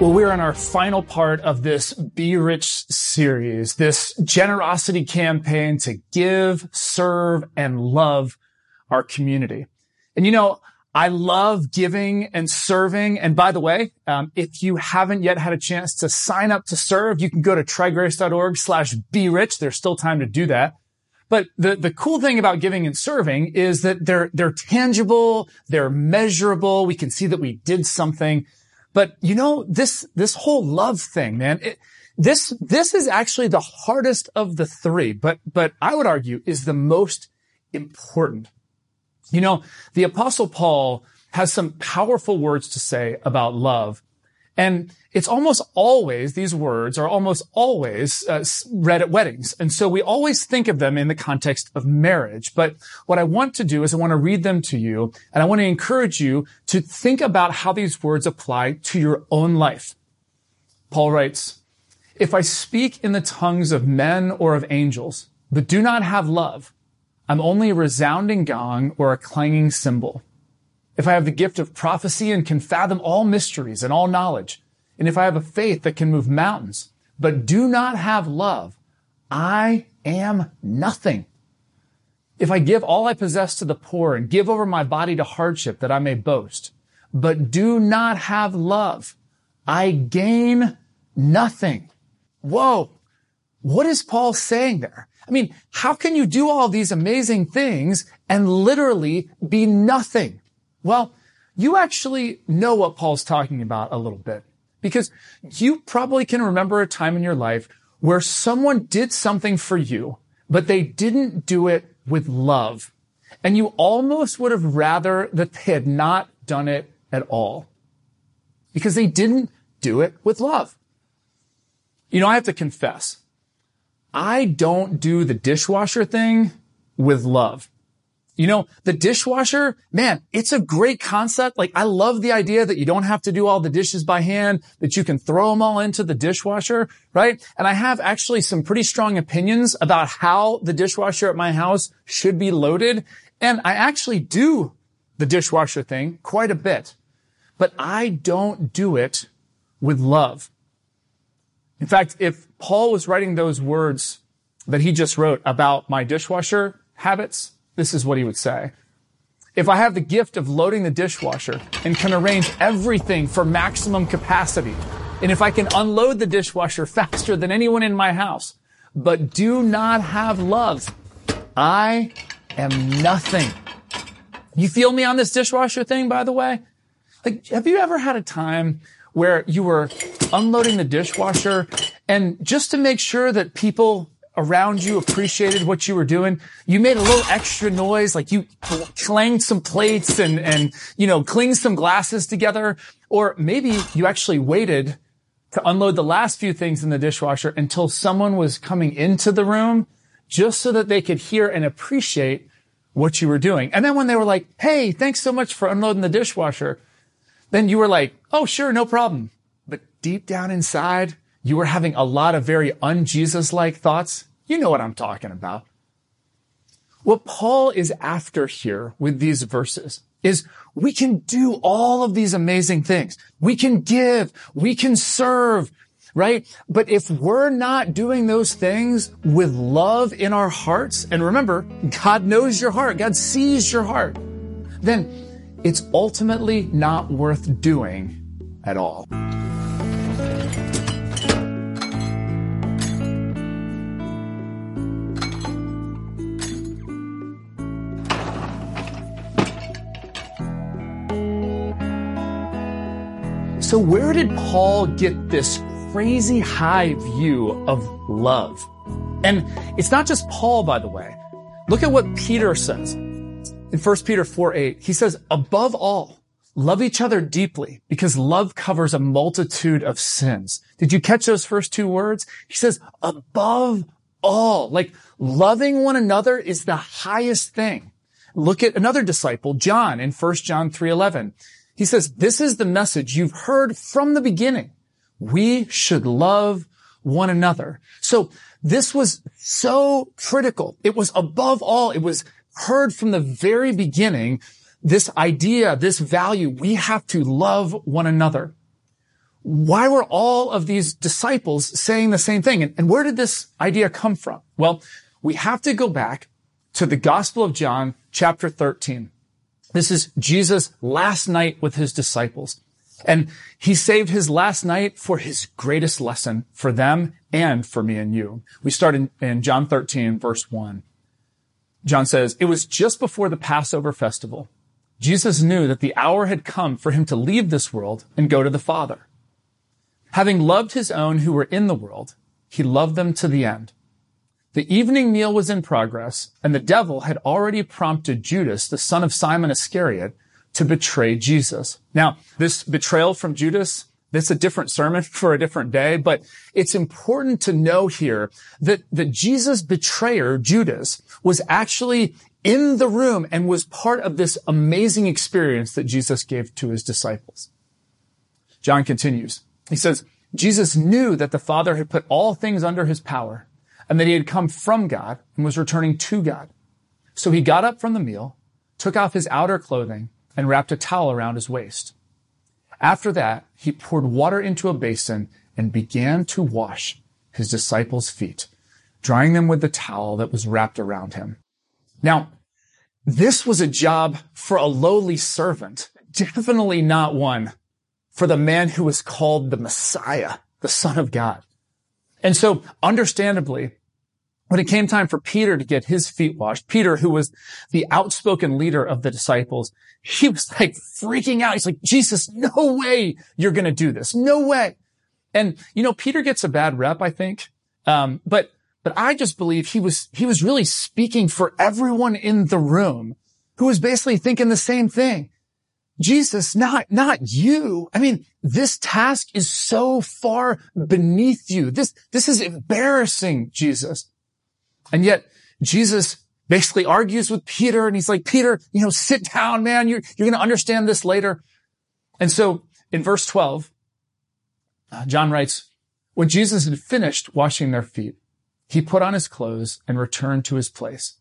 Well, we're in our final part of this Be Rich series, this generosity campaign to give, serve, and love our community. And you know, I love giving and serving. And by the way, um, if you haven't yet had a chance to sign up to serve, you can go to trygrace.org slash be rich. There's still time to do that. But the, the cool thing about giving and serving is that they're, they're tangible, they're measurable. We can see that we did something. But you know, this, this whole love thing, man, it, this, this is actually the hardest of the three, but, but I would argue is the most important. You know, the apostle Paul has some powerful words to say about love. And it's almost always, these words are almost always uh, read at weddings. And so we always think of them in the context of marriage. But what I want to do is I want to read them to you and I want to encourage you to think about how these words apply to your own life. Paul writes, if I speak in the tongues of men or of angels, but do not have love, I'm only a resounding gong or a clanging cymbal. If I have the gift of prophecy and can fathom all mysteries and all knowledge, and if I have a faith that can move mountains, but do not have love, I am nothing. If I give all I possess to the poor and give over my body to hardship that I may boast, but do not have love, I gain nothing. Whoa. What is Paul saying there? I mean, how can you do all these amazing things and literally be nothing? Well, you actually know what Paul's talking about a little bit because you probably can remember a time in your life where someone did something for you, but they didn't do it with love. And you almost would have rather that they had not done it at all because they didn't do it with love. You know, I have to confess, I don't do the dishwasher thing with love. You know, the dishwasher, man, it's a great concept. Like I love the idea that you don't have to do all the dishes by hand, that you can throw them all into the dishwasher, right? And I have actually some pretty strong opinions about how the dishwasher at my house should be loaded. And I actually do the dishwasher thing quite a bit, but I don't do it with love. In fact, if Paul was writing those words that he just wrote about my dishwasher habits, this is what he would say. If I have the gift of loading the dishwasher and can arrange everything for maximum capacity, and if I can unload the dishwasher faster than anyone in my house, but do not have love, I am nothing. You feel me on this dishwasher thing, by the way? Like, have you ever had a time where you were unloading the dishwasher and just to make sure that people around you appreciated what you were doing. You made a little extra noise, like you clanged some plates and, and, you know, clinged some glasses together. Or maybe you actually waited to unload the last few things in the dishwasher until someone was coming into the room just so that they could hear and appreciate what you were doing. And then when they were like, Hey, thanks so much for unloading the dishwasher. Then you were like, Oh, sure. No problem. But deep down inside, you were having a lot of very un-Jesus-like thoughts you know what I'm talking about. What Paul is after here with these verses is we can do all of these amazing things. We can give, we can serve, right? But if we're not doing those things with love in our hearts, and remember, God knows your heart, God sees your heart, then it's ultimately not worth doing at all. So where did Paul get this crazy high view of love? And it's not just Paul, by the way. Look at what Peter says in 1 Peter 4, 8. He says, above all, love each other deeply because love covers a multitude of sins. Did you catch those first two words? He says, above all, like loving one another is the highest thing. Look at another disciple, John, in 1 John 3, 11. He says, this is the message you've heard from the beginning. We should love one another. So this was so critical. It was above all, it was heard from the very beginning, this idea, this value, we have to love one another. why were all of these disciples saying the same thing? And, and where did this idea come from? Well, we have to go back to the Gospel of John, chapter 13. This is Jesus' last night with his disciples. And he saved his last night for his greatest lesson for them and for me and you. We start in, in John 13, verse 1. John says, It was just before the Passover festival. Jesus knew that the hour had come for him to leave this world and go to the Father. Having loved his own who were in the world, he loved them to the end. The evening meal was in progress, and the devil had already prompted Judas, the son of Simon Iscariot, to betray Jesus. Now, this betrayal from Judas, that's a different sermon for a different day, but it's important to know here that, that Jesus' betrayer, Judas, was actually in the room and was part of this amazing experience that Jesus gave to his disciples. John continues. He says, Jesus knew that the Father had put all things under his power and that he had come from God and was returning to God. So he got up from the meal, took off his outer clothing, and wrapped a towel around his waist. After that, he poured water into a basin and began to wash his disciples' feet, drying them with the towel that was wrapped around him. Now, this was a job for a lowly servant, definitely not one for the man who was called the Messiah, the Son of God. And so understandably, when it came time for Peter to get his feet washed, Peter, who was the outspoken leader of the disciples, he was like freaking out. He's like, Jesus, no way you're going to do this. No way. And, you know, Peter gets a bad rep, I think. Um, but, but I just believe he was, he was really speaking for everyone in the room who was basically thinking the same thing. Jesus, not, not you. I mean, this task is so far beneath you. This, this is embarrassing, Jesus. And yet Jesus basically argues with Peter and he's like, Peter, you know, sit down, man. You're, you're going to understand this later. And so in verse 12, uh, John writes, when Jesus had finished washing their feet, he put on his clothes and returned to his place.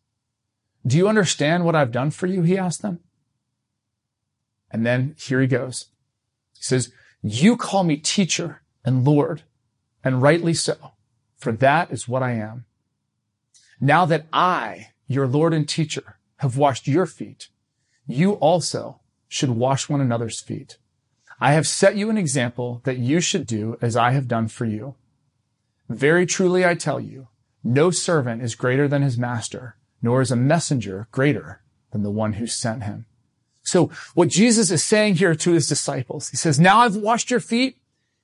Do you understand what I've done for you? He asked them. And then here he goes. He says, you call me teacher and Lord, and rightly so, for that is what I am. Now that I, your Lord and teacher, have washed your feet, you also should wash one another's feet. I have set you an example that you should do as I have done for you. Very truly I tell you, no servant is greater than his master, nor is a messenger greater than the one who sent him. So what Jesus is saying here to his disciples, he says, now I've washed your feet.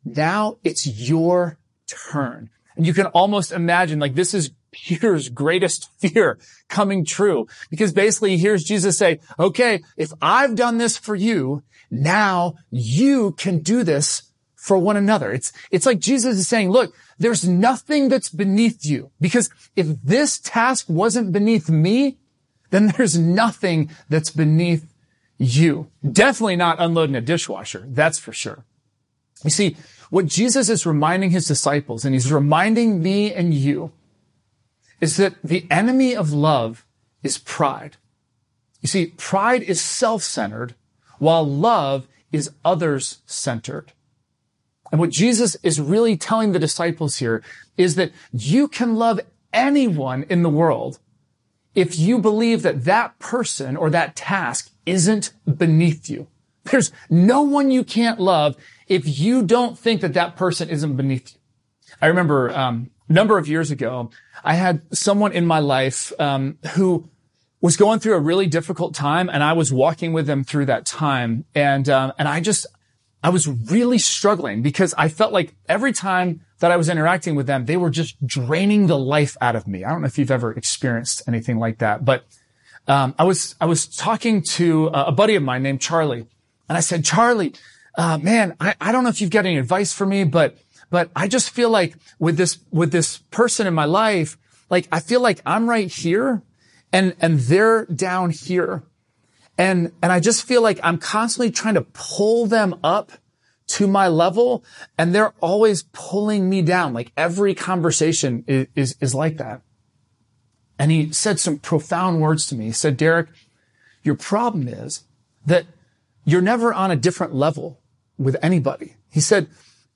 Now it's your turn. And you can almost imagine like this is Peter's greatest fear coming true because basically he hears Jesus say, okay, if I've done this for you, now you can do this for one another. It's, it's like Jesus is saying, look, there's nothing that's beneath you because if this task wasn't beneath me, then there's nothing that's beneath you. Definitely not unloading a dishwasher. That's for sure. You see, what Jesus is reminding his disciples, and he's reminding me and you, is that the enemy of love is pride. You see, pride is self-centered, while love is others-centered. And what Jesus is really telling the disciples here is that you can love anyone in the world if you believe that that person or that task isn't beneath you. There's no one you can't love if you don't think that that person isn't beneath you. I remember um, number of years ago, I had someone in my life um, who was going through a really difficult time, and I was walking with them through that time, and um, and I just I was really struggling because I felt like every time that I was interacting with them, they were just draining the life out of me. I don't know if you've ever experienced anything like that, but um, I was I was talking to a buddy of mine named Charlie, and I said, Charlie, uh, man, I, I don't know if you've got any advice for me, but but I just feel like with this with this person in my life, like I feel like I'm right here, and and they're down here, and and I just feel like I'm constantly trying to pull them up to my level, and they're always pulling me down. Like every conversation is, is, is like that. And he said some profound words to me. He said, Derek, your problem is that you're never on a different level with anybody. He said,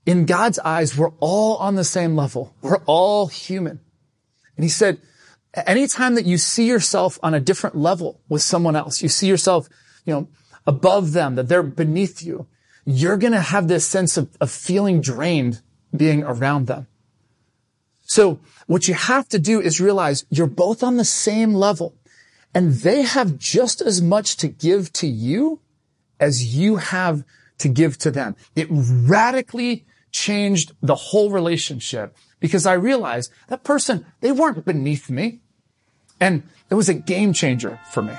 in God's eyes, we're all on the same level. We're all human. And he said, anytime that you see yourself on a different level with someone else, you see yourself, you know, above them, that they're beneath you, you're going to have this sense of, of feeling drained being around them. So what you have to do is realize you're both on the same level and they have just as much to give to you as you have to give to them. It radically changed the whole relationship because I realized that person, they weren't beneath me. And it was a game changer for me.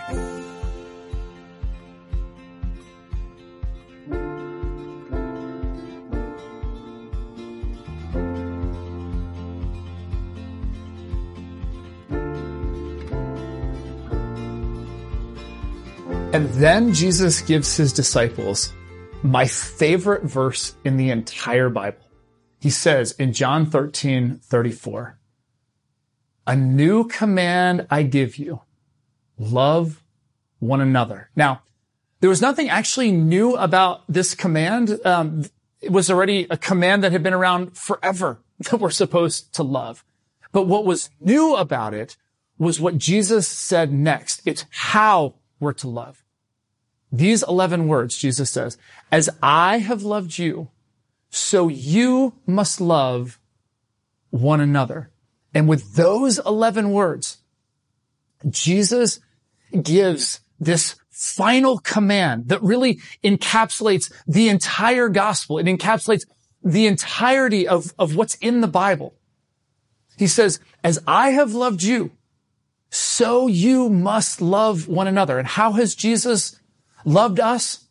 And then Jesus gives his disciples my favorite verse in the entire Bible. He says in John 13, 34, a new command I give you, love one another. Now, there was nothing actually new about this command. Um, it was already a command that had been around forever that we're supposed to love. But what was new about it was what Jesus said next. It's how we're to love. These 11 words, Jesus says, as I have loved you, so you must love one another. And with those 11 words, Jesus gives this final command that really encapsulates the entire gospel. It encapsulates the entirety of, of what's in the Bible. He says, as I have loved you, so you must love one another. And how has Jesus loved us?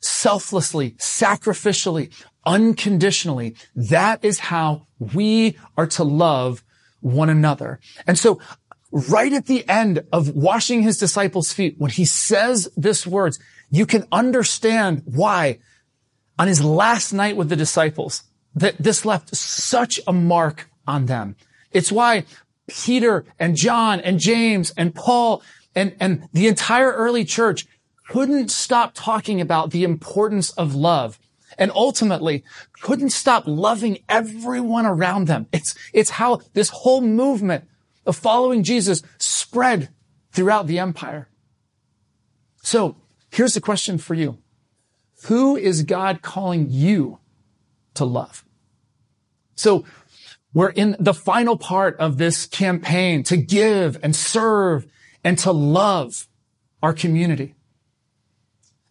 Selflessly, sacrificially, unconditionally. That is how we are to love one another. And so right at the end of washing his disciples' feet, when he says this words, you can understand why on his last night with the disciples, that this left such a mark on them. It's why Peter and John and James and Paul and, and the entire early church couldn't stop talking about the importance of love and ultimately couldn't stop loving everyone around them. It's, it's how this whole movement of following Jesus spread throughout the empire. So here's the question for you. Who is God calling you to love? So we're in the final part of this campaign to give and serve and to love our community.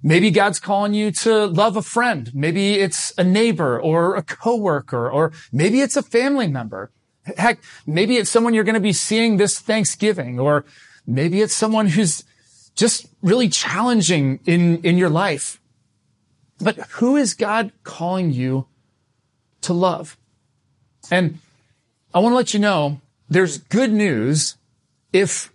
Maybe God's calling you to love a friend. Maybe it's a neighbor or a coworker, or maybe it's a family member. Heck, maybe it's someone you're going to be seeing this Thanksgiving, or maybe it's someone who's just really challenging in, in your life. But who is God calling you to love? And I want to let you know there's good news if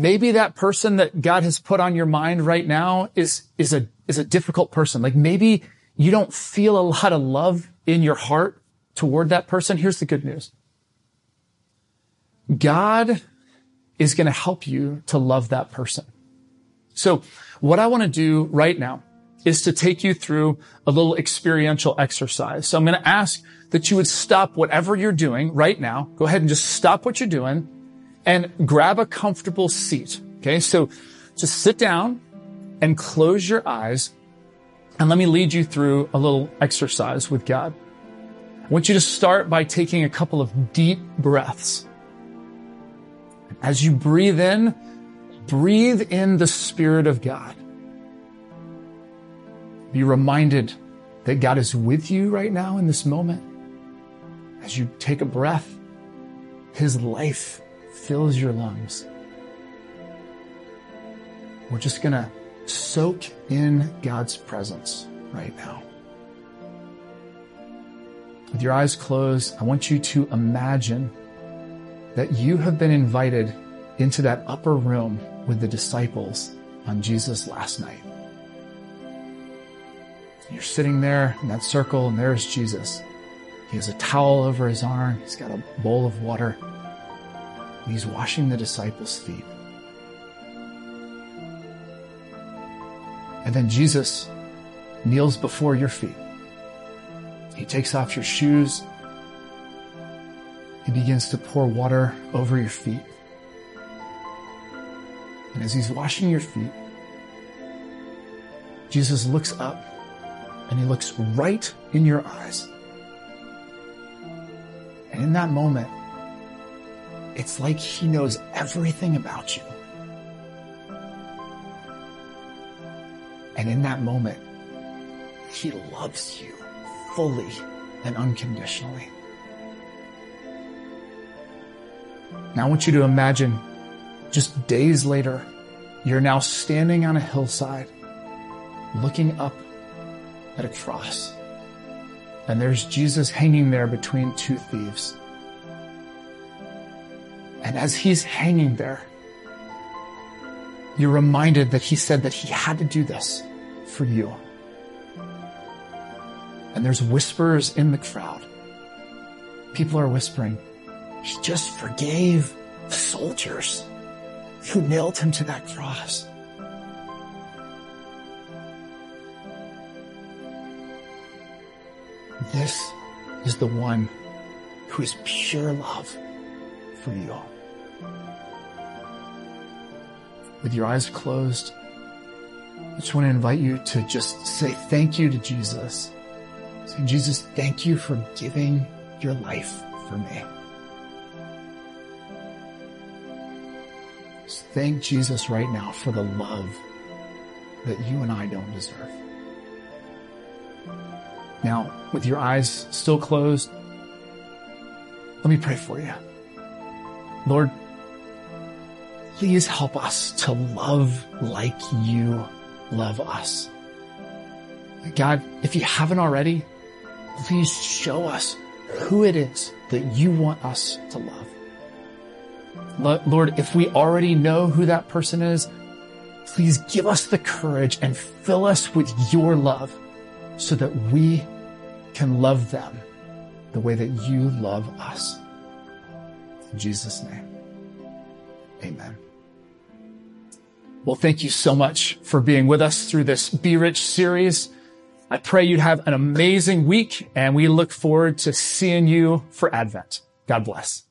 maybe that person that God has put on your mind right now is, is a, is a difficult person. Like maybe you don't feel a lot of love in your heart toward that person. Here's the good news. God is going to help you to love that person. So what I want to do right now is to take you through a little experiential exercise. So I'm going to ask that you would stop whatever you're doing right now. Go ahead and just stop what you're doing and grab a comfortable seat. Okay. So just sit down and close your eyes and let me lead you through a little exercise with God. I want you to start by taking a couple of deep breaths. As you breathe in, breathe in the Spirit of God. Be reminded that God is with you right now in this moment. As you take a breath, His life fills your lungs. We're just going to soak in God's presence right now. With your eyes closed, I want you to imagine that you have been invited into that upper room with the disciples on Jesus' last night. You're sitting there in that circle, and there's Jesus. He has a towel over his arm, he's got a bowl of water and he's washing the disciples' feet. And then Jesus kneels before your feet He takes off your shoes. He begins to pour water over your feet. And as he's washing your feet, Jesus looks up and he looks right in your eyes. And in that moment, it's like he knows everything about you. And in that moment, he loves you fully and unconditionally. Now I want you to imagine just days later, you're now standing on a hillside looking up at a cross. And there's Jesus hanging there between two thieves. And as he's hanging there, you're reminded that he said that he had to do this for you. And there's whispers in the crowd. People are whispering, he just forgave the soldiers who nailed him to that cross. This is the one who is pure love for you. With your eyes closed, I just want to invite you to just say thank you to Jesus. Say, Jesus, thank you for giving your life for me. Just thank Jesus right now for the love that you and I don't deserve. Now, with your eyes still closed, let me pray for you. Lord, please help us to love like you love us. God, if you haven't already, please show us who it is that you want us to love. Lord, if we already know who that person is, please give us the courage and fill us with your love so that we can love them the way that you love us. In Jesus' name, amen. Well, thank you so much for being with us through this Be Rich series. I pray you'd have an amazing week and we look forward to seeing you for Advent. God bless.